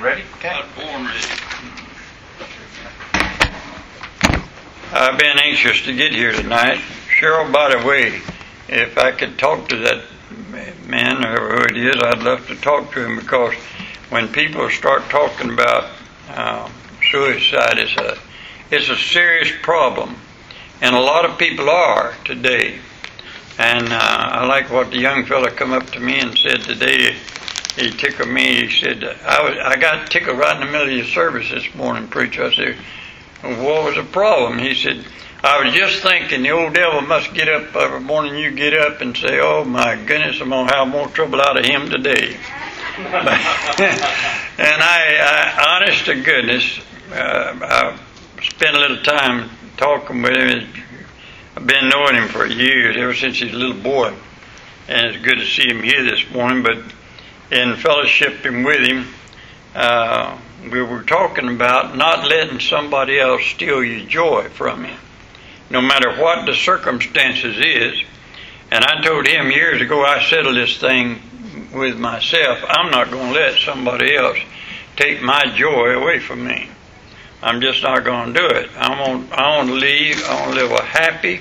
Ready? Okay. I'm born ready. I've been anxious to get here tonight. Cheryl, by the way, if I could talk to that man or who it is, I'd love to talk to him because when people start talking about um, suicide, it's a it's a serious problem, and a lot of people are today. And uh, I like what the young fella come up to me and said today. He tickled me. He said, "I was I got tickled right in the middle of your service this morning, preacher." I said, "What was the problem?" He said, "I was just thinking the old devil must get up every morning. You get up and say, "Oh my goodness, I'm gonna have more trouble out of him today." and I, I, honest to goodness, uh, I spent a little time talking with him. I've been knowing him for years, ever since he's a little boy, and it's good to see him here this morning. But in fellowshipping with him, uh, we were talking about not letting somebody else steal your joy from you, no matter what the circumstances is. And I told him years ago, I settled this thing with myself. I'm not going to let somebody else take my joy away from me. I'm just not going to do it. I want, I want to leave. I want to live a happy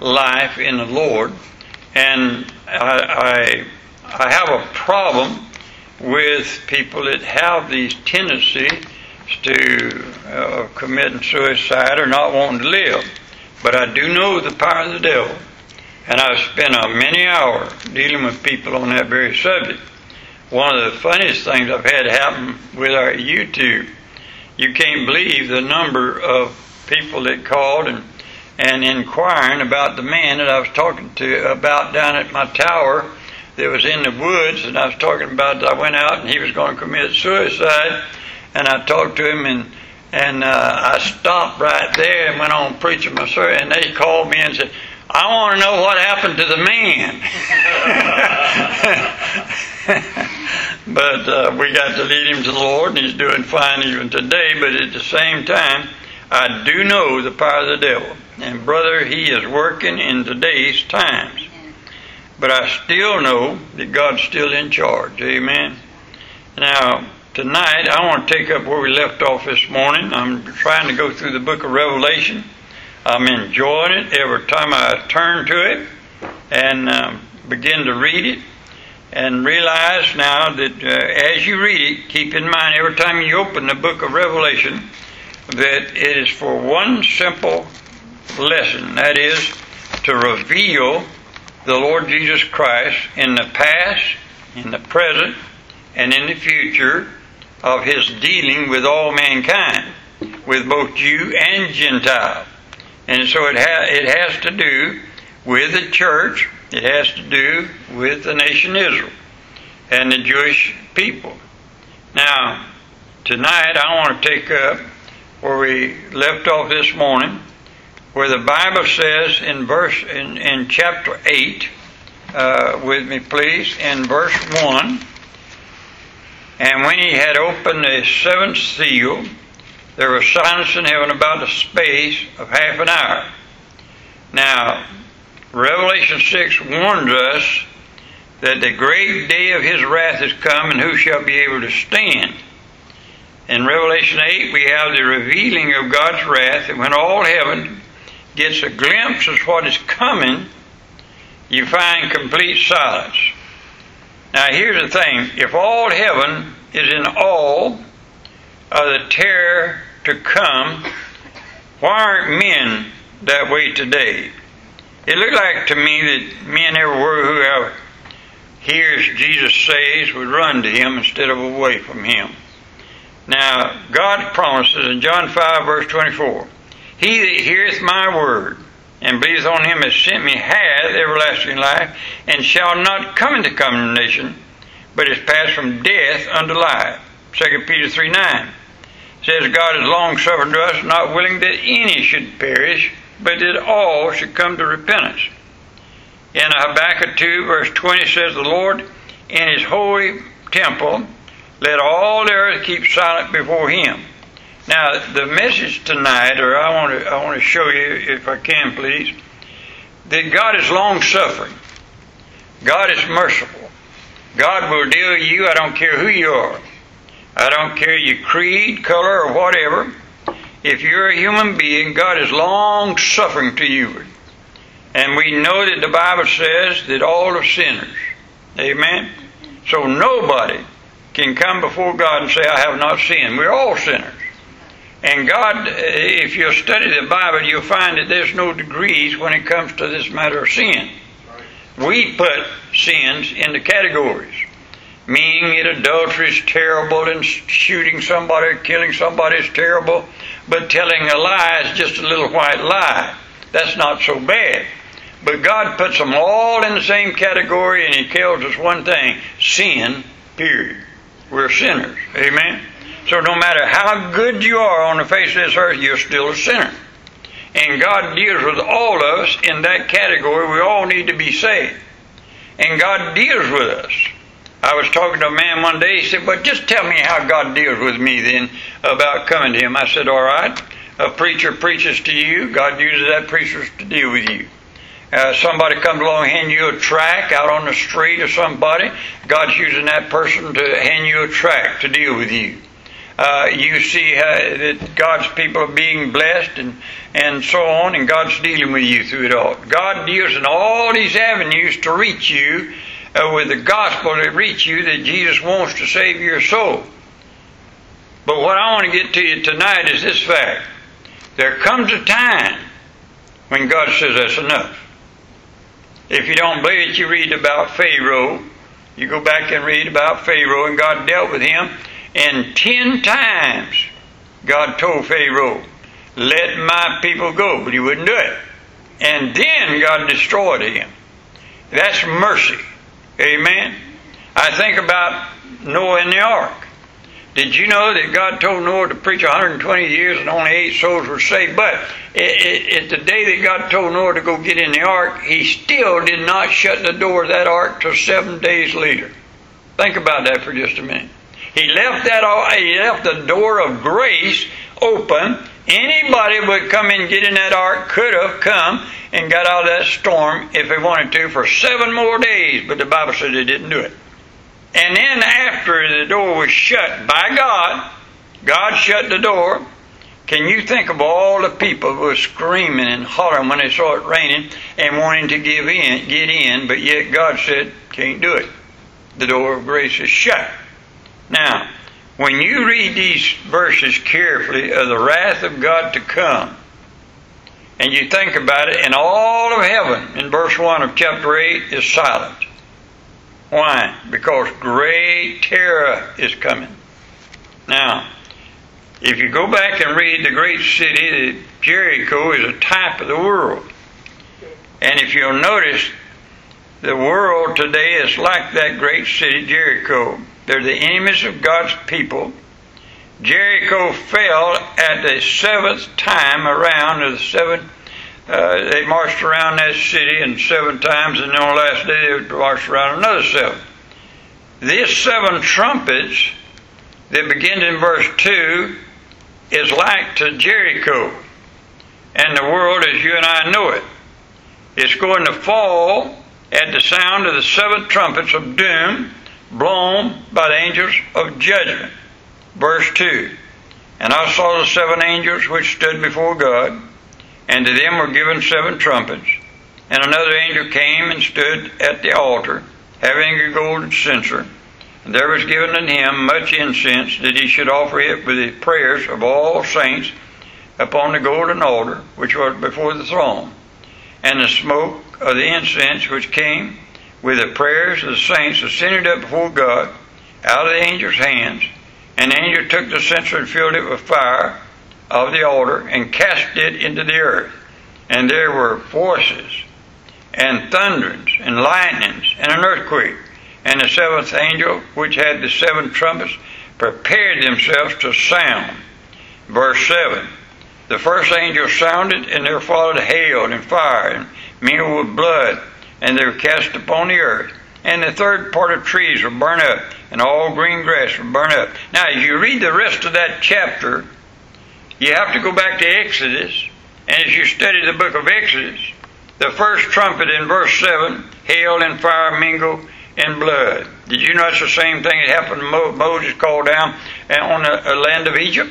life in the Lord, and I, I, I have a problem with people that have these tendencies to uh, committing suicide or not wanting to live. But I do know the power of the devil, and I've spent a many hours dealing with people on that very subject. One of the funniest things I've had happen with our YouTube, you can't believe the number of people that called and and inquiring about the man that I was talking to about down at my tower that was in the woods, and I was talking about I went out and he was going to commit suicide, and I talked to him and and uh, I stopped right there and went on preaching my sermon, and they called me and said. I want to know what happened to the man. but uh, we got to lead him to the Lord, and he's doing fine even today. But at the same time, I do know the power of the devil. And brother, he is working in today's times. But I still know that God's still in charge. Amen. Now, tonight I want to take up where we left off this morning. I'm trying to go through the book of Revelation. I'm enjoying it every time I turn to it and um, begin to read it. And realize now that uh, as you read it, keep in mind every time you open the book of Revelation that it is for one simple lesson that is, to reveal the Lord Jesus Christ in the past, in the present, and in the future of His dealing with all mankind, with both Jew and Gentile. And so it, ha- it has to do with the church, it has to do with the nation Israel and the Jewish people. Now, tonight I want to take up where we left off this morning, where the Bible says in verse in, in chapter eight, uh, with me please, in verse one, and when he had opened the seventh seal, there was silence in heaven about the space of half an hour. Now, Revelation 6 warns us that the great day of his wrath is come, and who shall be able to stand? In Revelation 8, we have the revealing of God's wrath, and when all heaven gets a glimpse of what is coming, you find complete silence. Now, here's the thing if all heaven is in awe of the terror to come, why aren't men that way today? It looked like to me that men everywhere who have hears Jesus says would run to him instead of away from him. Now, God promises in John 5, verse 24, He that heareth my word and believes on him that sent me hath everlasting life, and shall not come into condemnation, but is passed from death unto life. 2 Peter 3 9 says, God is long suffering to us, not willing that any should perish, but that all should come to repentance. In Habakkuk 2, verse 20 says, The Lord in his holy temple let all the earth keep silent before him. Now, the message tonight, or I want to, I want to show you, if I can, please, that God is long suffering. God is merciful. God will deal with you, I don't care who you are. I don't care your creed, color, or whatever. If you're a human being, God is long suffering to you. And we know that the Bible says that all are sinners. Amen? So nobody can come before God and say, I have not sinned. We're all sinners. And God, if you study the Bible, you'll find that there's no degrees when it comes to this matter of sin. We put sins into categories. Meaning that adultery is terrible and shooting somebody or killing somebody is terrible, but telling a lie is just a little white lie. That's not so bad. But God puts them all in the same category and He tells us one thing sin, period. We're sinners. Amen? So no matter how good you are on the face of this earth, you're still a sinner. And God deals with all of us in that category. We all need to be saved. And God deals with us. I was talking to a man one day. He said, Well, just tell me how God deals with me then about coming to Him. I said, All right. A preacher preaches to you. God uses that preacher to deal with you. Uh, somebody comes along and hand you a track out on the street or somebody, God's using that person to hand you a track to deal with you. Uh, you see uh, that God's people are being blessed and, and so on, and God's dealing with you through it all. God deals in all these avenues to reach you uh, with the gospel to reach you that Jesus wants to save your soul. But what I want to get to you tonight is this fact. There comes a time when God says that's enough. If you don't believe it, you read about Pharaoh. You go back and read about Pharaoh, and God dealt with him. And ten times God told Pharaoh, Let my people go, but he wouldn't do it. And then God destroyed him. That's mercy. Amen. I think about Noah and the ark. Did you know that God told Noah to preach 120 years and only eight souls were saved? But at the day that God told Noah to go get in the ark, he still did not shut the door of that ark till seven days later. Think about that for just a minute. He left that he left the door of grace open. Anybody would come and get in that ark could have come and got out of that storm if they wanted to for seven more days, but the Bible says they didn't do it. And then after the door was shut by God, God shut the door. Can you think of all the people who were screaming and hollering when they saw it raining and wanting to give in, get in, but yet God said, can't do it. The door of grace is shut. Now, when you read these verses carefully of the wrath of God to come, and you think about it, and all of heaven in verse 1 of chapter 8 is silent. Why? Because great terror is coming. Now, if you go back and read the great city, Jericho is a type of the world. And if you'll notice, the world today is like that great city, Jericho. They're the enemies of God's people. Jericho fell at the seventh time around the seventh uh, they marched around that city and seven times, and then on the last day they marched around another seven. These seven trumpets that begin in verse 2 is like to Jericho and the world as you and I know it. It's going to fall at the sound of the seven trumpets of doom blown by the angels of judgment. Verse 2 And I saw the seven angels which stood before God and to them were given seven trumpets. And another angel came and stood at the altar, having a golden censer. And there was given unto him much incense, that he should offer it with the prayers of all saints upon the golden altar which was before the throne. And the smoke of the incense which came with the prayers of the saints ascended up before God out of the angel's hands. And the angel took the censer and filled it with fire of the altar and cast it into the earth. And there were voices and thunderings and lightnings and an earthquake. And the seventh angel, which had the seven trumpets, prepared themselves to sound. Verse 7 The first angel sounded, and there followed hail and fire and mingled with blood, and they were cast upon the earth. And the third part of trees were burned up, and all green grass were burned up. Now, as you read the rest of that chapter, you have to go back to Exodus, and as you study the book of Exodus, the first trumpet in verse 7 hail and fire mingle in blood. Did you know it's the same thing that happened when Moses called down uh, on the uh, land of Egypt?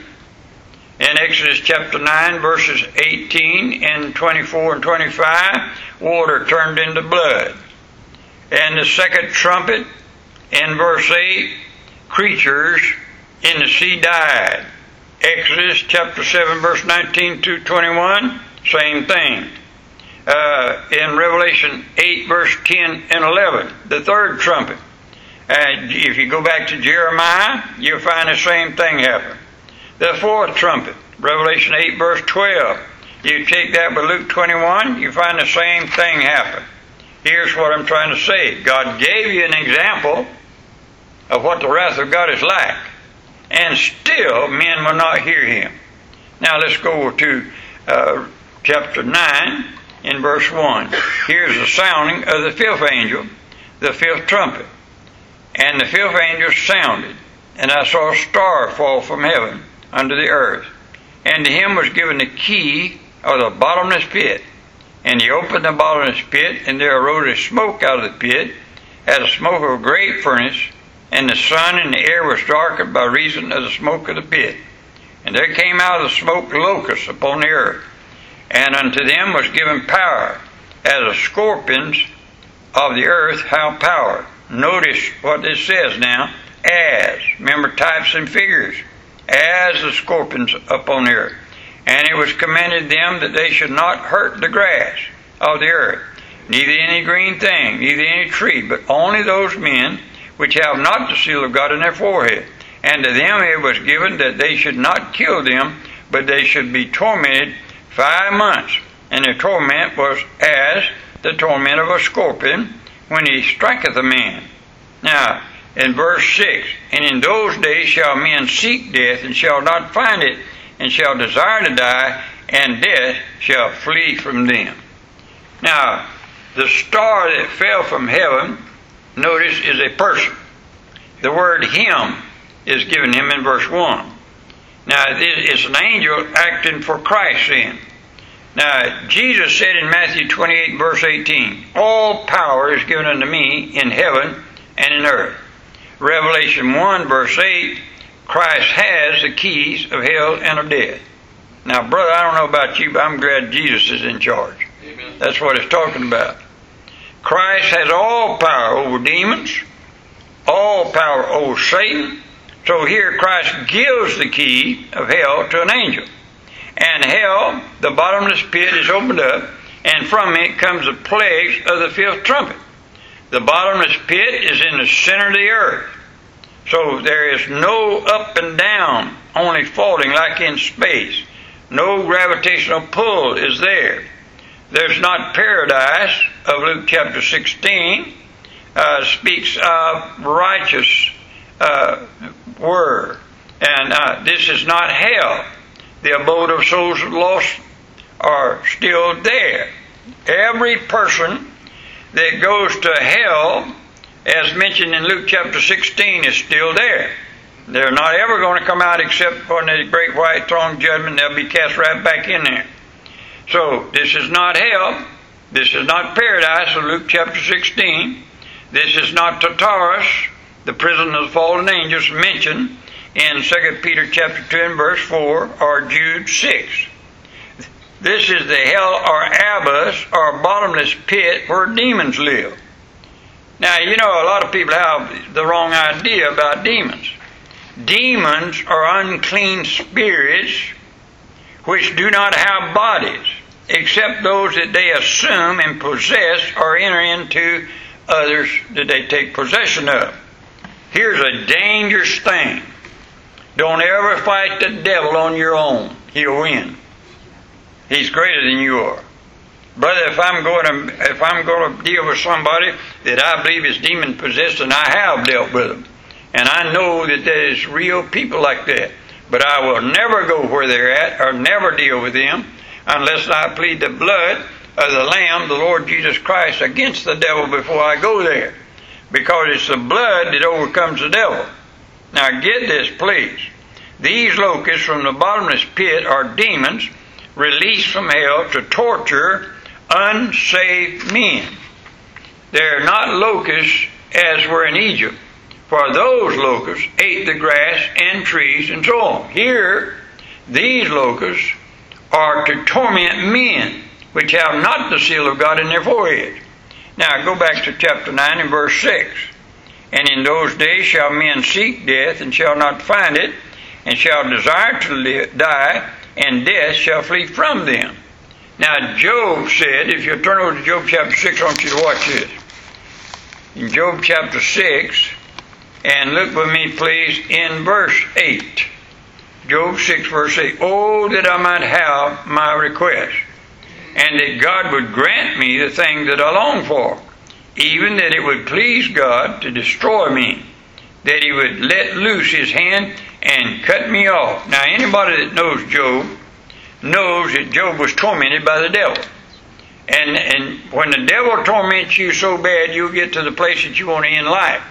In Exodus chapter 9, verses 18 and 24 and 25, water turned into blood. And the second trumpet, in verse 8, creatures in the sea died. Exodus chapter 7, verse 19 to 21, same thing. Uh, in Revelation 8, verse 10 and 11, the third trumpet. Uh, if you go back to Jeremiah, you'll find the same thing happen. The fourth trumpet, Revelation 8, verse 12. You take that with Luke 21, you find the same thing happen. Here's what I'm trying to say God gave you an example of what the wrath of God is like, and still men will not hear him. Now let's go to uh, chapter 9 in verse 1. Here's the sounding of the fifth angel, the fifth trumpet. And the fifth angel sounded, and I saw a star fall from heaven unto the earth. And to him was given the key of the bottomless pit. And he opened the bottomless pit, and there arose a smoke out of the pit, as the smoke of a great furnace, and the sun and the air was darkened by reason of the smoke of the pit. And there came out of the smoke locusts upon the earth, and unto them was given power, as the scorpions of the earth have power. Notice what this says now. As, remember types and figures, as the scorpions upon the earth. And it was commanded them that they should not hurt the grass of the earth, neither any green thing, neither any tree, but only those men which have not the seal of God in their forehead. And to them it was given that they should not kill them, but they should be tormented five months. And their torment was as the torment of a scorpion when he striketh a man. Now, in verse 6, and in those days shall men seek death and shall not find it, and shall desire to die, and death shall flee from them. Now, the star that fell from heaven, notice, is a person. The word him is given him in verse 1. Now, it's an angel acting for Christ then. Now, Jesus said in Matthew 28, verse 18, All power is given unto me in heaven and in earth. Revelation 1, verse 8, Christ has the keys of hell and of death. Now, brother, I don't know about you, but I'm glad Jesus is in charge. Amen. That's what it's talking about. Christ has all power over demons, all power over Satan. So here Christ gives the key of hell to an angel. And hell, the bottomless pit, is opened up, and from it comes the plagues of the fifth trumpet. The bottomless pit is in the center of the earth. So there is no up and down, only falling like in space. No gravitational pull is there. There's not paradise of Luke chapter 16, uh, speaks of righteous uh, word. And uh, this is not hell the abode of souls lost are still there. Every person that goes to hell, as mentioned in Luke chapter 16, is still there. They're not ever going to come out except for the great white throne judgment. They'll be cast right back in there. So, this is not hell. This is not paradise of Luke chapter 16. This is not Tartarus, the prison of the fallen angels mentioned in 2 Peter chapter 2 and verse 4 or Jude 6. This is the hell or abyss or bottomless pit where demons live. Now, you know, a lot of people have the wrong idea about demons. Demons are unclean spirits which do not have bodies, except those that they assume and possess or enter into others that they take possession of. Here's a dangerous thing. Don't ever fight the devil on your own. He'll win. He's greater than you are. Brother, if I'm going to if I'm going to deal with somebody that I believe is demon possessed, and I have dealt with them, and I know that there's real people like that, but I will never go where they're at or never deal with them unless I plead the blood of the Lamb, the Lord Jesus Christ, against the devil before I go there, because it's the blood that overcomes the devil. Now get this, please. These locusts from the bottomless pit are demons released from hell to torture unsaved men. They're not locusts as were in Egypt, for those locusts ate the grass and trees and so on. Here, these locusts are to torment men which have not the seal of God in their forehead. Now go back to chapter 9 and verse 6. And in those days shall men seek death and shall not find it, and shall desire to live, die, and death shall flee from them. Now Job said, if you turn over to Job chapter 6, I want you to watch this. In Job chapter 6, and look with me please in verse 8. Job 6 verse 8. Oh, that I might have my request and that God would grant me the thing that I long for, even that it would please God to destroy me, that He would let loose His hand and cut me off. Now, anybody that knows Job knows that Job was tormented by the devil. And, and when the devil torments you so bad, you'll get to the place that you want to end life.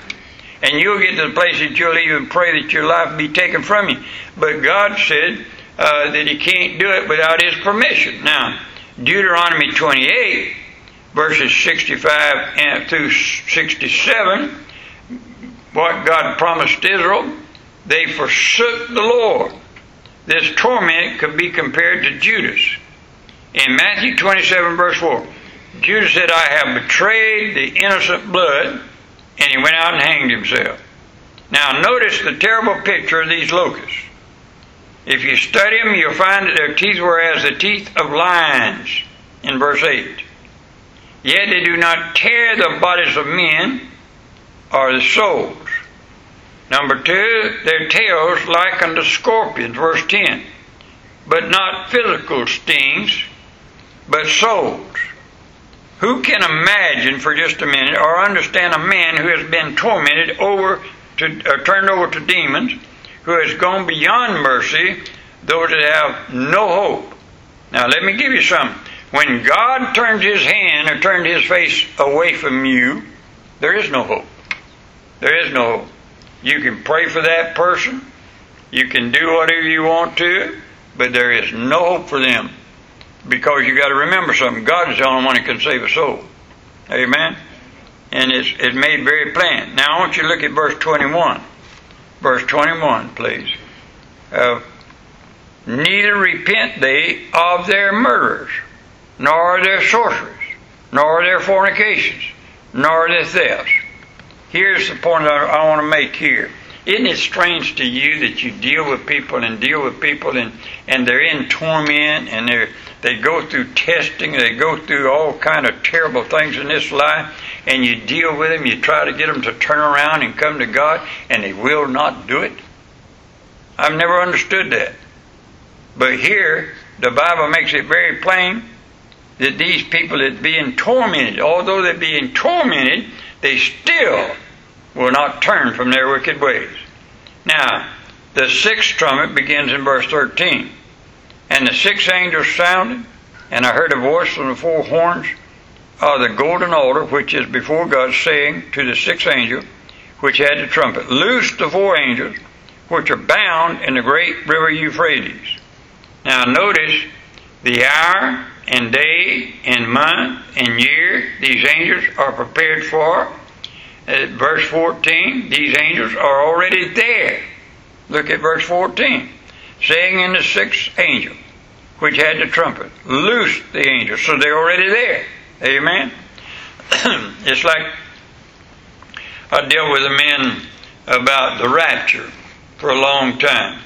And you'll get to the place that you'll even pray that your life be taken from you. But God said uh, that He can't do it without His permission. Now, Deuteronomy 28, verses 65 through 67, what God promised Israel, they forsook the Lord. This torment could be compared to Judas. In Matthew 27, verse 4, Judas said, I have betrayed the innocent blood, and he went out and hanged himself. Now, notice the terrible picture of these locusts. If you study them, you'll find that their teeth were as the teeth of lions in verse 8. Yet they do not tear the bodies of men or the souls. Number two, their tails like unto scorpions, verse 10. But not physical stings, but souls. Who can imagine for just a minute or understand a man who has been tormented over to, or turned over to demons who has gone beyond mercy, those that have no hope. Now, let me give you some. When God turns his hand or turned his face away from you, there is no hope. There is no hope. You can pray for that person, you can do whatever you want to, but there is no hope for them. Because you got to remember something God is the only one who can save a soul. Amen? And it's, it's made very plain. Now, I want you to look at verse 21. Verse 21, please. Uh, Neither repent they of their murders, nor their sorceries, nor their fornications, nor their thefts. Here's the point I, I want to make here. Isn't it strange to you that you deal with people and deal with people and, and they're in torment and they they go through testing, they go through all kind of terrible things in this life, and you deal with them, you try to get them to turn around and come to God, and they will not do it? I've never understood that. But here, the Bible makes it very plain that these people that being tormented, although they're being tormented, they still will not turn from their wicked ways. Now, the sixth trumpet begins in verse 13. And the six angels sounded, and I heard a voice from the four horns of the golden altar which is before God, saying to the sixth angel, which had the trumpet, Loose the four angels which are bound in the great river Euphrates. Now notice the hour and day and month and year these angels are prepared for. Uh, verse 14, these angels are already there. Look at verse 14. Saying in the sixth angel, which had the trumpet, loose the angels. So they're already there. Amen. it's like I dealt with a man about the rapture for a long time,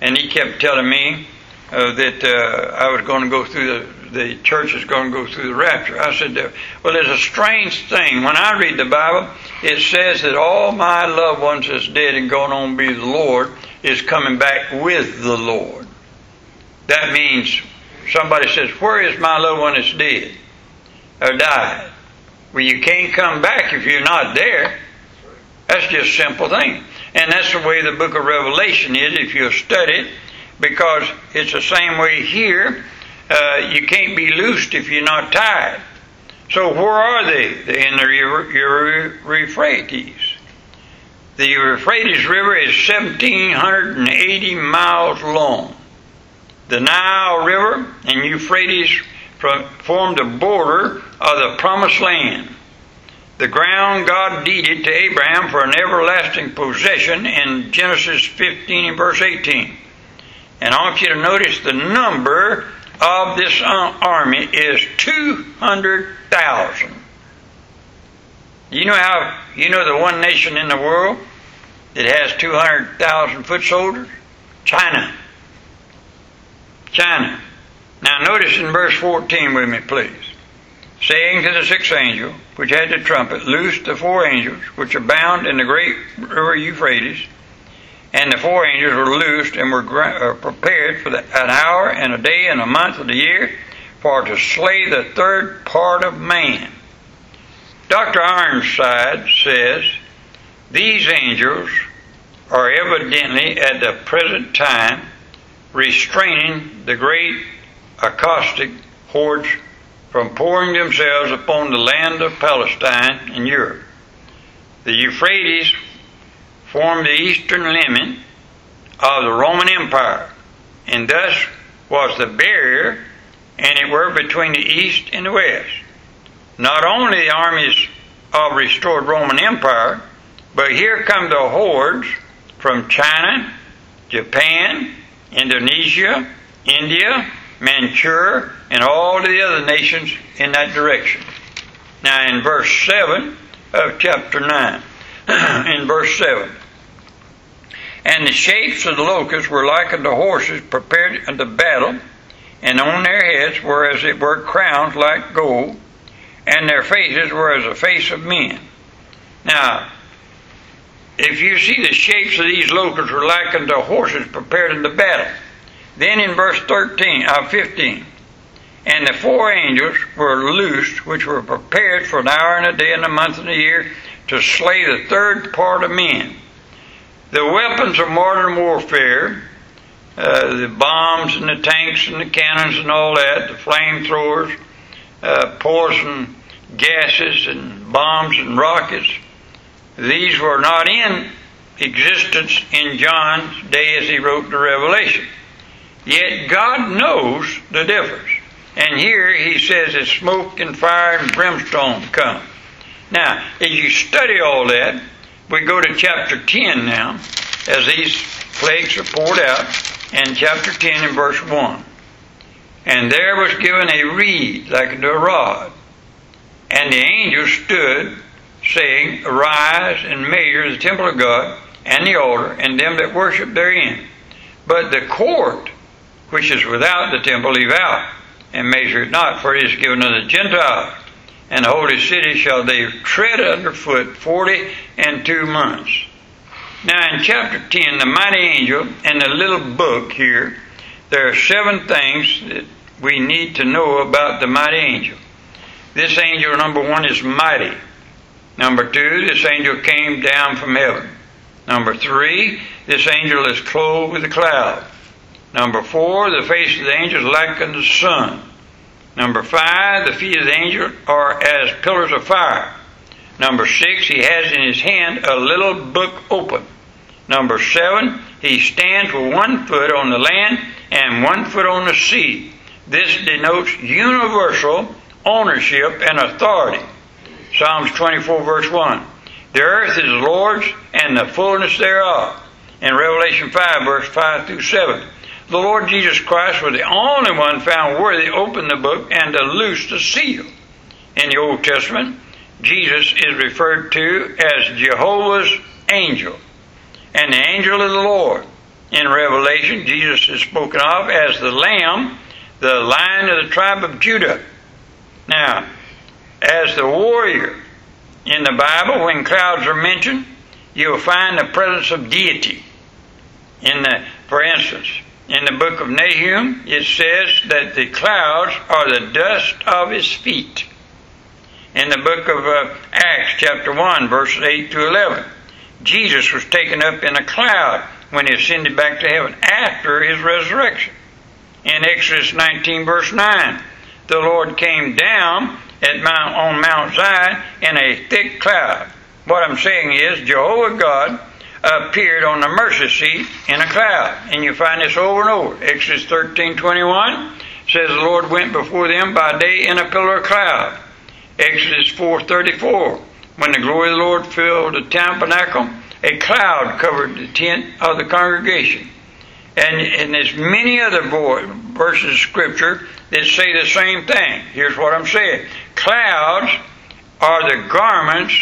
and he kept telling me uh, that uh, I was going to go through the the church is going to go through the rapture. I said, well, it's a strange thing. When I read the Bible, it says that all my loved ones that's dead and going on to be the Lord is coming back with the Lord. That means somebody says, where is my loved one that's dead or died? Well, you can't come back if you're not there. That's just simple thing. And that's the way the book of Revelation is if you study it, because it's the same way here uh, you can't be loosed if you're not tied. So where are they? They're in the Euphrates. The Euphrates River is 1,780 miles long. The Nile River and Euphrates form the border of the Promised Land. the ground God deeded to Abraham for an everlasting possession in Genesis 15 and verse 18. And I want you to notice the number of this uh, army is 200,000. You know how, you know the one nation in the world that has 200,000 foot soldiers? China. China. Now notice in verse 14 with me, please. Saying to the sixth angel, which had the trumpet, loose the four angels which are bound in the great river Euphrates. And the four angels were loosed and were uh, prepared for the, an hour and a day and a month of the year for to slay the third part of man. Dr. Ironside says these angels are evidently at the present time restraining the great Asiatic hordes from pouring themselves upon the land of Palestine and Europe. The Euphrates formed the eastern limit of the Roman Empire and thus was the barrier and it were between the east and the west not only the armies of restored Roman Empire, but here come the hordes from China, Japan, Indonesia, India, Manchuria, and all the other nations in that direction. Now, in verse 7 of chapter 9, in verse 7, and the shapes of the locusts were like unto horses prepared unto battle, and on their heads were as it were crowns like gold, and their faces were as the face of men. Now, if you see the shapes of these locusts were like unto horses prepared unto battle. Then in verse 13, uh, 15, and the four angels were loosed, which were prepared for an hour and a day and a month and a year to slay the third part of men. The weapons of modern warfare, uh, the bombs and the tanks and the cannons and all that, the flamethrowers, uh, poison gases and bombs and rockets. These were not in existence in John's day as he wrote the Revelation. Yet God knows the difference. And here he says that smoke and fire and brimstone come. Now, as you study all that, we go to chapter 10 now, as these plagues are poured out, and chapter 10 in verse 1. And there was given a reed like unto a rod. And the angel stood, saying, Arise and measure the temple of God, and the altar, and them that worship therein. But the court which is without the temple leave out, and measure it not, for it is given to the Gentiles. And the holy city shall they tread underfoot forty and two months. Now in chapter 10, the mighty angel and the little book here there are seven things that we need to know about the mighty angel. This angel, number one, is mighty. Number two, this angel came down from heaven. Number three, this angel is clothed with a cloud. Number four, the face of the angel is like unto the sun. Number five, the feet of the angel are as pillars of fire. Number six, he has in his hand a little book open. Number seven, he stands with one foot on the land and one foot on the sea. This denotes universal ownership and authority. Psalms 24 verse 1. The earth is the Lord's and the fullness thereof. In Revelation 5 verse 5 through 7. The Lord Jesus Christ was the only one found worthy to open the book and to loose the seal. In the Old Testament, Jesus is referred to as Jehovah's angel and the angel of the Lord. In Revelation, Jesus is spoken of as the Lamb, the Lion of the tribe of Judah. Now, as the warrior in the Bible, when clouds are mentioned, you'll find the presence of deity. In the, for instance, in the book of Nahum, it says that the clouds are the dust of his feet. In the book of uh, Acts, chapter 1, verses 8 to 11, Jesus was taken up in a cloud when he ascended back to heaven after his resurrection. In Exodus 19, verse 9, the Lord came down at Mount, on Mount Zion in a thick cloud. What I'm saying is, Jehovah God appeared on the mercy seat in a cloud. And you find this over and over. Exodus 13, 21 says the Lord went before them by day in a pillar of cloud. Exodus 4, 34 when the glory of the Lord filled the tabernacle, a cloud covered the tent of the congregation. And, and there's many other verses of scripture that say the same thing. Here's what I'm saying. Clouds are the garments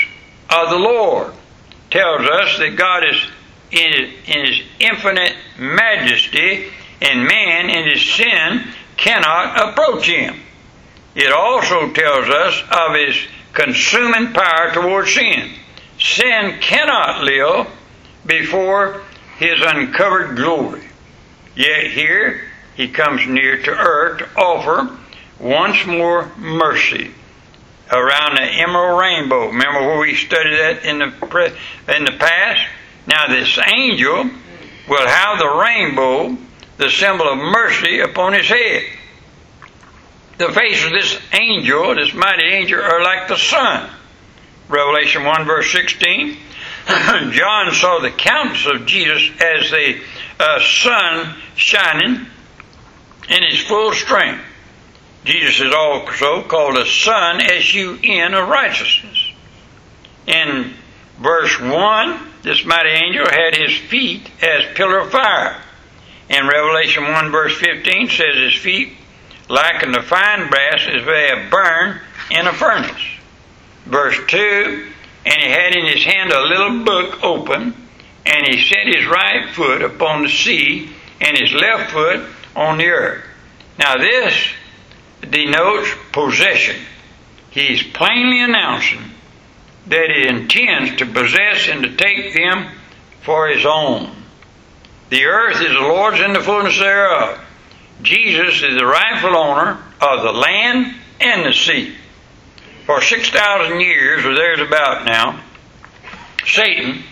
of the Lord. Tells us that God is in his, in his infinite majesty and man in his sin cannot approach him. It also tells us of his consuming power towards sin. Sin cannot live before his uncovered glory. Yet here he comes near to earth to offer once more mercy around the emerald rainbow. Remember where we studied that in the in the past? Now this angel will have the rainbow, the symbol of mercy, upon his head. The face of this angel, this mighty angel, are like the sun. Revelation 1 verse 16. John saw the countenance of Jesus as the uh, sun shining in his full strength. Jesus is also called the Sun, S-U-N, of righteousness. In verse 1, this mighty angel had his feet as pillar of fire. In Revelation 1 verse 15 says his feet likened to fine brass as they have burned in a furnace. Verse 2, and he had in his hand a little book open, and he set his right foot upon the sea, and his left foot on the earth. Now this denotes possession. He's plainly announcing that he intends to possess and to take them for his own. The earth is the Lord's and the fullness thereof. Jesus is the rightful owner of the land and the sea. For 6,000 years, or there's about now, Satan,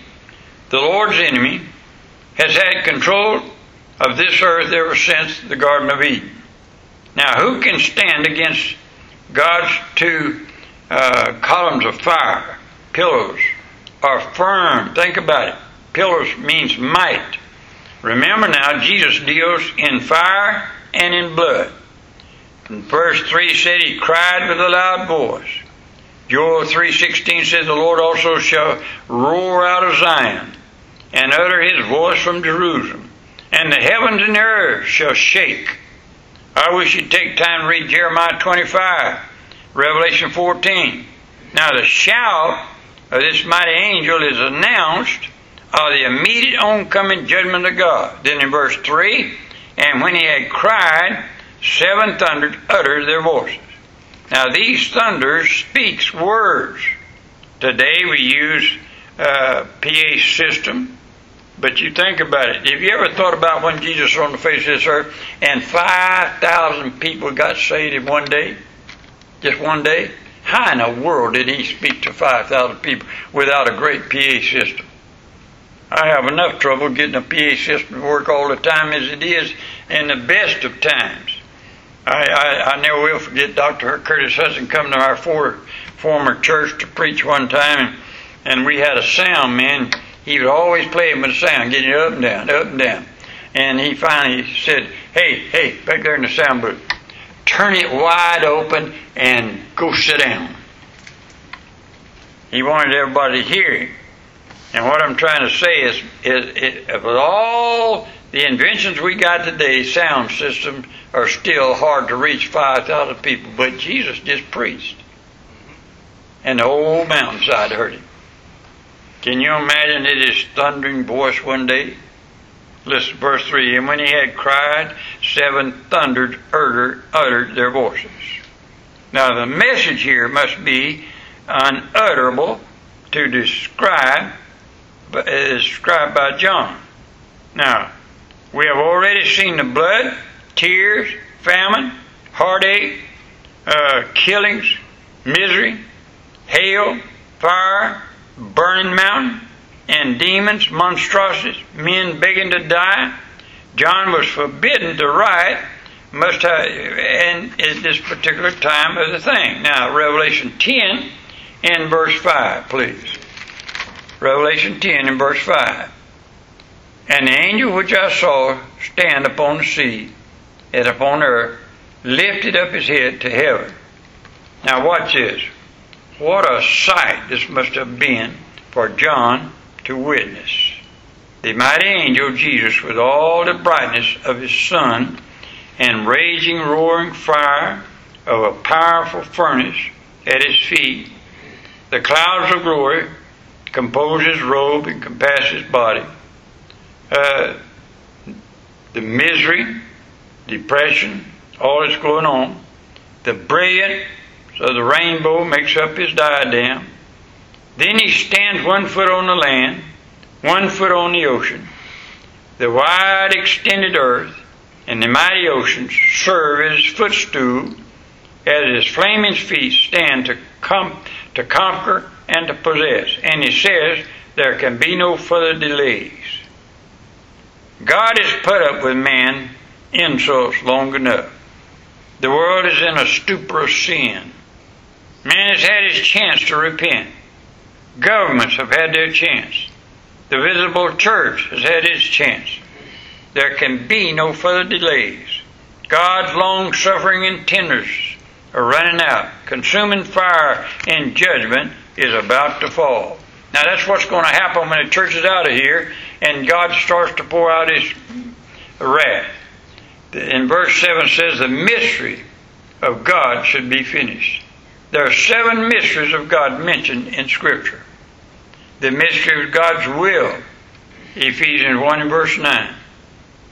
the Lord's enemy, has had control of this earth ever since the Garden of Eden. Now, who can stand against God's two uh, columns of fire? Pillars are firm. Think about it. Pillars means might. Remember now, Jesus deals in fire and in blood. And verse 3 said he cried with a loud voice. Joel 3.16 says the Lord also shall roar out of Zion and utter his voice from Jerusalem. And the heavens and the earth shall shake. I wish you'd take time to read Jeremiah 25, Revelation 14. Now the shout of this mighty angel is announced of the immediate oncoming judgment of God. Then in verse 3, and when he had cried, seven thunders uttered their voices. Now these thunders speaks words. Today we use uh, PA system, but you think about it. Have you ever thought about when Jesus was on the face of this earth and 5,000 people got saved in one day? Just one day? How in the world did he speak to 5,000 people without a great PA system? I have enough trouble getting a PA system to work all the time as it is in the best of times. I, I, I never will forget Dr. Curtis Hudson coming to our for, former church to preach one time, and, and we had a sound man. He would always play with the sound, getting it up and down, up and down. And he finally said, Hey, hey, back there in the sound booth, turn it wide open and go sit down. He wanted everybody to hear him. And what I'm trying to say is, is, is with all the inventions we got today, sound systems are still hard to reach 5,000 people. But Jesus just preached. And the whole mountainside heard him. Can you imagine it his thundering voice one day? Listen, verse 3 And when he had cried, seven thundered uttered, uttered their voices. Now, the message here must be unutterable to describe is described by John. Now, we have already seen the blood, tears, famine, heartache, uh, killings, misery, hail, fire, burning mountain, and demons, monstrosities, men begging to die. John was forbidden to write must have in at this particular time of the thing. Now, Revelation 10 in verse 5, please. Revelation 10 in verse 5. And the angel which I saw stand upon the sea and upon earth lifted up his head to heaven. Now watch this. What a sight this must have been for John to witness. The mighty angel Jesus with all the brightness of his sun and raging, roaring fire of a powerful furnace at his feet. The clouds of glory compose his robe and compass his body. Uh, the misery, depression, all that's going on. The brilliance of the rainbow makes up his diadem. Then he stands one foot on the land, one foot on the ocean. The wide extended earth and the mighty oceans serve as his footstool as his flaming feet stand to come to conquer and to possess. And he says there can be no further delays. God has put up with man insults long enough. The world is in a stupor of sin. Man has had his chance to repent. Governments have had their chance. The visible church has had its chance. There can be no further delays. God's long suffering and tenderness are running out. Consuming fire and judgment is about to fall. Now that's what's going to happen when the church is out of here and God starts to pour out his wrath. In verse 7 says the mystery of God should be finished. There are seven mysteries of God mentioned in Scripture. The mystery of God's will, Ephesians 1 and verse 9.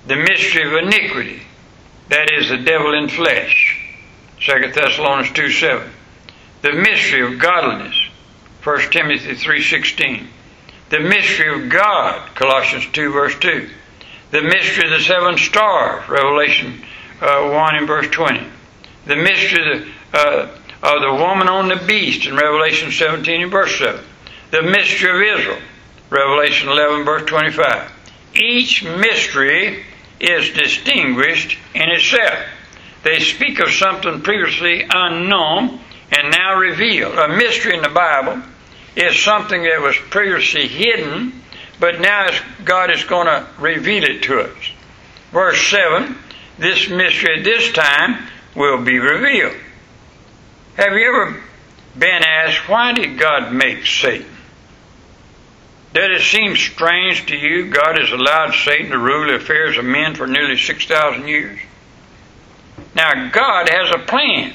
The mystery of iniquity, that is the devil in flesh, 2 Thessalonians 2 7. The mystery of godliness, 1 Timothy 3.16. The mystery of God, Colossians 2 verse 2. The mystery of the seven stars, Revelation uh, 1 and verse 20. The mystery of the, uh, of the woman on the beast in Revelation 17 and verse 7. The mystery of Israel, Revelation 11 verse 25. Each mystery is distinguished in itself. They speak of something previously unknown and now revealed. A mystery in the Bible is something that was previously hidden, but now God is going to reveal it to us. Verse 7 this mystery at this time will be revealed. Have you ever been asked, why did God make Satan? Does it seem strange to you God has allowed Satan to rule the affairs of men for nearly 6,000 years? Now, God has a plan.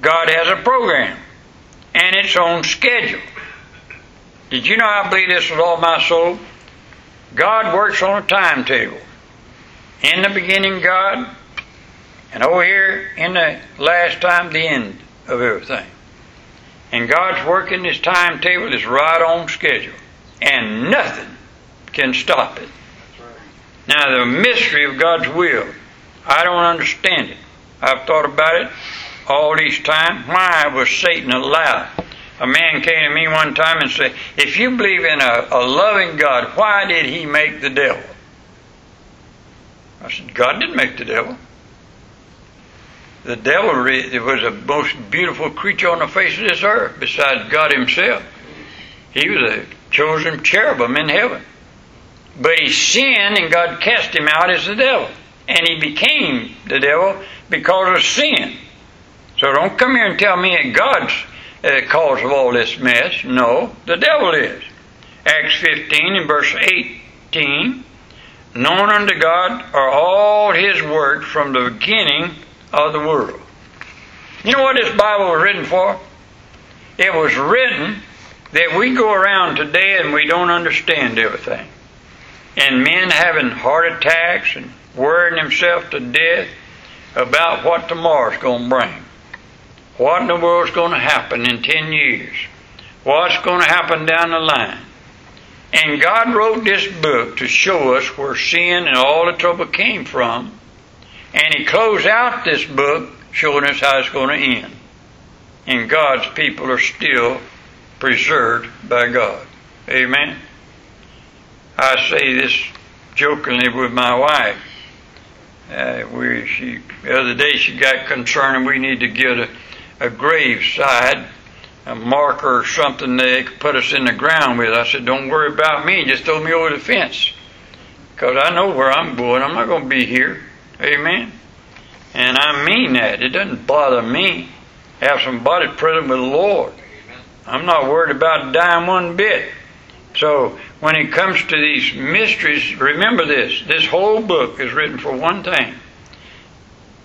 God has a program and its own schedule. Did you know I believe this with all my soul? God works on a timetable. In the beginning, God, and over here in the last time, the end of everything. And God's working His timetable is right on schedule, and nothing can stop it. Now, the mystery of God's will, I don't understand it. I've thought about it all this time. Why was Satan allowed? A man came to me one time and said, If you believe in a, a loving God, why did he make the devil? I said, God didn't make the devil. The devil was the most beautiful creature on the face of this earth besides God Himself. He was a chosen cherubim in heaven. But he sinned and God cast him out as the devil. And he became the devil because of sin. So don't come here and tell me that God's the cause of all this mess. No, the devil is. Acts 15 and verse 18 Known unto God are all his works from the beginning of the world. You know what this Bible was written for? It was written that we go around today and we don't understand everything. And men having heart attacks and worrying themselves to death about what tomorrow's going to bring. What in the world's going to happen in 10 years? What's going to happen down the line? And God wrote this book to show us where sin and all the trouble came from. And He closed out this book showing us how it's going to end. And God's people are still preserved by God. Amen. I say this jokingly with my wife. Uh, we, she, the other day she got concerned and we need to get a a graveside, a marker or something they could put us in the ground with. I said, Don't worry about me, just throw me over the fence. Because I know where I'm going. I'm not going to be here. Amen. And I mean that. It doesn't bother me. Have somebody present with the Lord. I'm not worried about dying one bit. So when it comes to these mysteries, remember this. This whole book is written for one thing.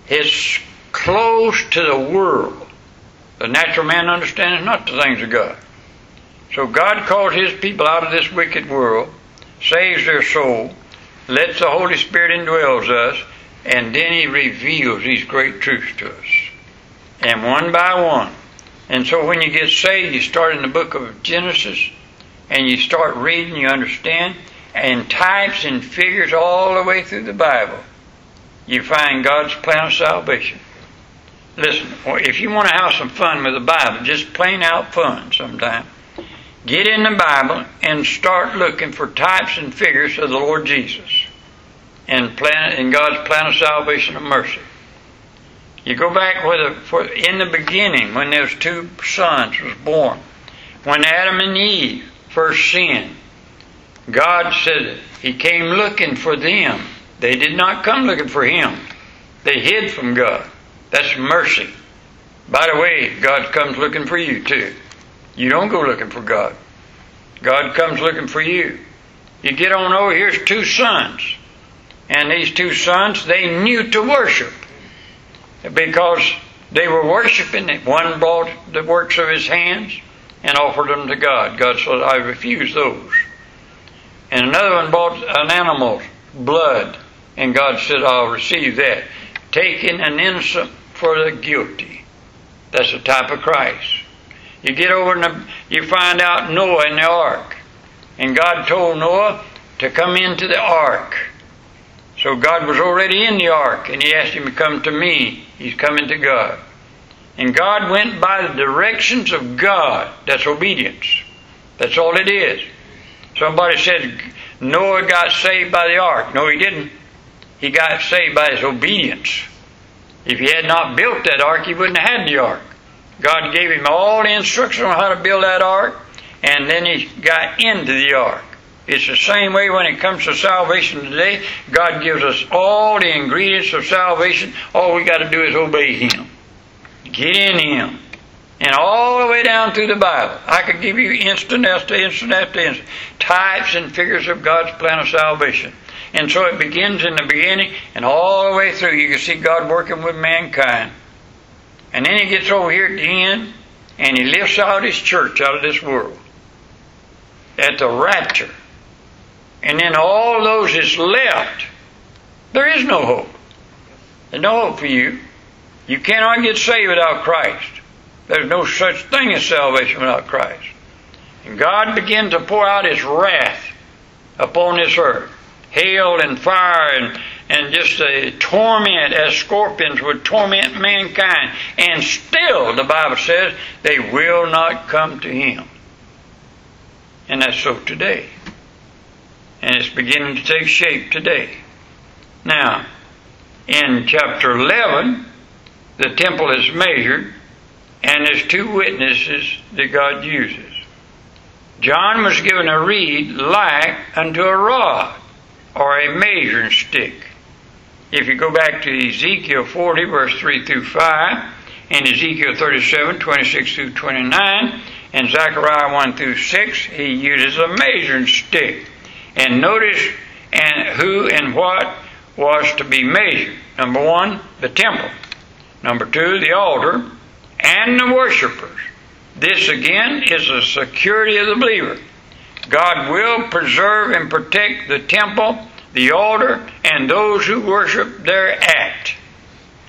It's close to the world. The natural man understands not the things of God. So God calls his people out of this wicked world, saves their soul, lets the Holy Spirit indwells us, and then he reveals these great truths to us. And one by one. And so when you get saved, you start in the book of Genesis, and you start reading, you understand, and types and figures all the way through the Bible. You find God's plan of salvation. Listen, if you want to have some fun with the Bible, just plain out fun sometime, get in the Bible and start looking for types and figures of the Lord Jesus and plan in God's plan of salvation and mercy. You go back where the, for, in the beginning when those two sons was born, when Adam and Eve first sinned, God said He came looking for them. They did not come looking for Him. They hid from God. That's mercy. By the way, God comes looking for you too. You don't go looking for God. God comes looking for you. You get on over, here's two sons. And these two sons, they knew to worship. Because they were worshiping. It. One brought the works of his hands and offered them to God. God said, I refuse those. And another one brought an animal's blood. And God said, I'll receive that. Taking an innocent for the guilty. That's the type of Christ. You get over and you find out Noah in the ark. And God told Noah to come into the ark. So God was already in the ark and he asked him to come to me. He's coming to God. And God went by the directions of God. That's obedience. That's all it is. Somebody said Noah got saved by the ark. No, he didn't. He got saved by his obedience. If he had not built that ark, he wouldn't have had the ark. God gave him all the instructions on how to build that ark, and then he got into the ark. It's the same way when it comes to salvation today. God gives us all the ingredients of salvation. All we got to do is obey Him. Get in Him. And all the way down through the Bible. I could give you instant after instant after instant. Types and figures of God's plan of salvation. And so it begins in the beginning and all the way through. You can see God working with mankind. And then He gets over here at the end and He lifts out His church out of this world. At the rapture and then all those that's left, there is no hope. There's no hope for you. You cannot get saved without Christ. There's no such thing as salvation without Christ. And God began to pour out His wrath upon this earth. Hail and fire and, and just a torment as scorpions would torment mankind. And still, the Bible says, they will not come to Him. And that's so today and it's beginning to take shape today. Now, in chapter 11, the temple is measured, and there's two witnesses that God uses. John was given a reed like unto a rod, or a measuring stick. If you go back to Ezekiel 40, verse 3 through 5, and Ezekiel 37, 26 through 29, and Zechariah 1 through 6, he uses a measuring stick. And notice and who and what was to be measured. Number one, the temple. Number two, the altar and the worshippers. This again is the security of the believer. God will preserve and protect the temple, the altar, and those who worship thereat.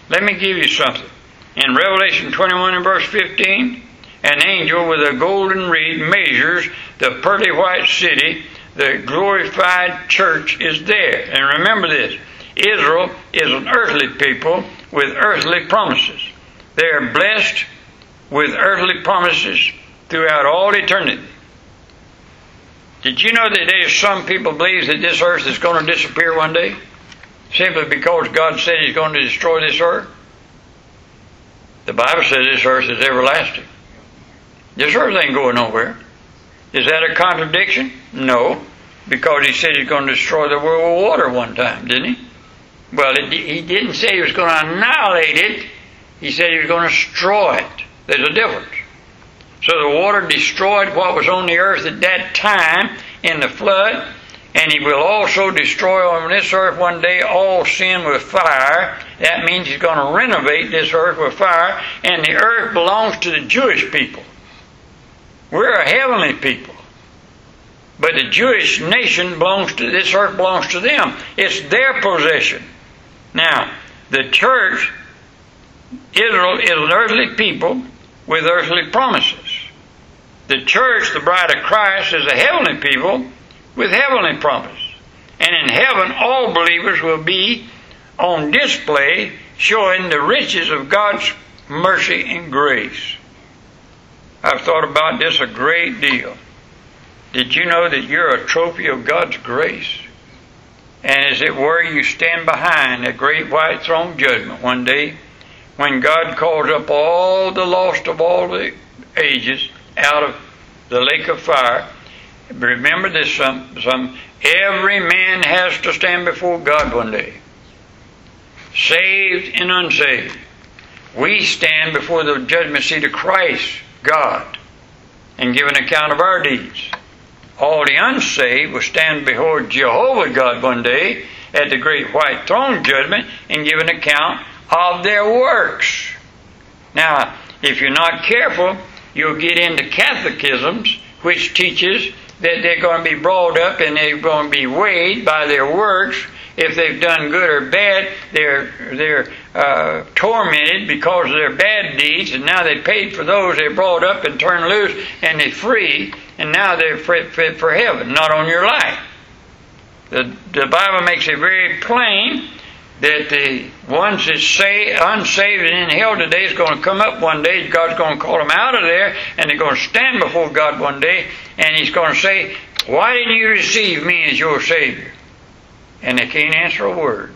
Let me give you something. In Revelation 21 and verse 15, an angel with a golden reed measures the pearly white city the glorified church is there. And remember this Israel is an earthly people with earthly promises. They are blessed with earthly promises throughout all eternity. Did you know that there's some people believe that this earth is going to disappear one day? Simply because God said He's going to destroy this earth? The Bible says this earth is everlasting. This earth ain't going nowhere. Is that a contradiction? No, because he said he's going to destroy the world with water one time, didn't he? Well, it, he didn't say he was going to annihilate it. He said he was going to destroy it. There's a difference. So the water destroyed what was on the earth at that time in the flood, and he will also destroy on this earth one day all sin with fire. That means he's going to renovate this earth with fire, and the earth belongs to the Jewish people. We're a heavenly people. But the Jewish nation belongs to this earth belongs to them. It's their possession. Now, the church, Israel is an earthly people with earthly promises. The church, the bride of Christ, is a heavenly people with heavenly promises. And in heaven, all believers will be on display showing the riches of God's mercy and grace. I've thought about this a great deal. Did you know that you're a trophy of God's grace? And as it were, you stand behind a great white throne judgment one day when God calls up all the lost of all the ages out of the lake of fire. Remember this some, some every man has to stand before God one day. Saved and unsaved. We stand before the judgment seat of Christ, God, and give an account of our deeds. All the unsaved will stand before Jehovah God one day at the great white throne judgment and give an account of their works. Now, if you're not careful, you'll get into catechisms which teaches that they're going to be brought up and they're going to be weighed by their works. If they've done good or bad, they're they're uh, tormented because of their bad deeds, and now they paid for those they brought up and turned loose, and they're free, and now they're fit, fit for heaven, not on your life. The the Bible makes it very plain that the ones that say unsaved and in hell today is going to come up one day. God's going to call them out of there, and they're going to stand before God one day, and He's going to say, "Why didn't you receive me as your Savior?" And they can't answer a word.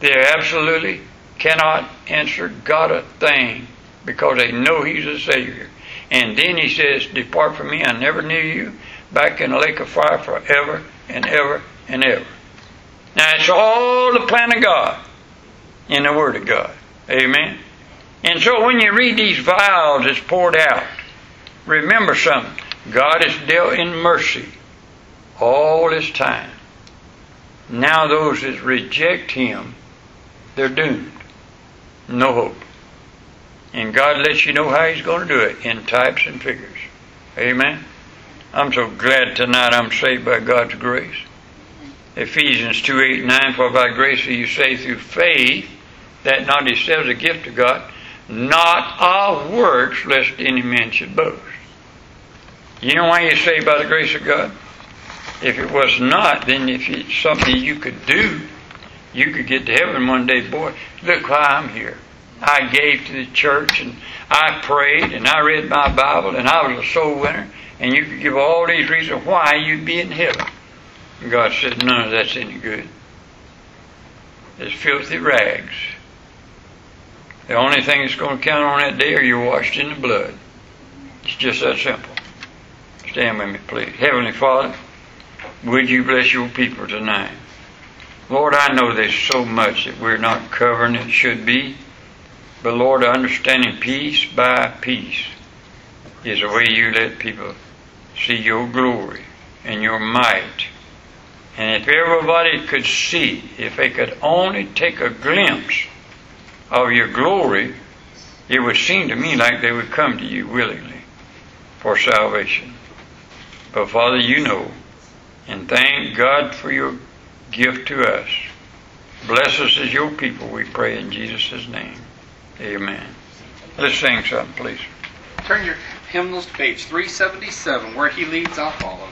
They absolutely cannot answer God a thing because they know He's a Savior. And then He says, "Depart from me, I never knew you." Back in the lake of fire forever and ever and ever. Now, it's all the plan of God in the Word of God. Amen. And so when you read these vials that's poured out, remember something. God has dealt in mercy all this time. Now those that reject Him, they're doomed. No hope. And God lets you know how He's going to do it in types and figures. Amen. I'm so glad tonight I'm saved by God's grace. Ephesians 2 8 9, for by grace are you saved through faith, that not yourselves a gift of God, not of works, lest any man should boast. You know why you're saved by the grace of God? If it was not, then if it's something you could do, you could get to heaven one day. Boy, look why I'm here. I gave to the church and I prayed and I read my Bible and I was a soul winner. And you could give all these reasons why you'd be in heaven. And God said, none of that's any good. It's filthy rags. The only thing that's going to count on that day are you're washed in the blood. It's just that simple. Stand with me, please. Heavenly Father, would you bless your people tonight? Lord, I know there's so much that we're not covering that should be, but Lord, understanding piece by piece is the way you let people see your glory and your might and if everybody could see, if they could only take a glimpse of your glory, it would seem to me like they would come to you willingly for salvation. But Father, you know, and thank God for your gift to us. Bless us as your people, we pray in Jesus' name. Amen. Let's sing something, please. Turn your hymnals to page 377, where he leads, I'll follow.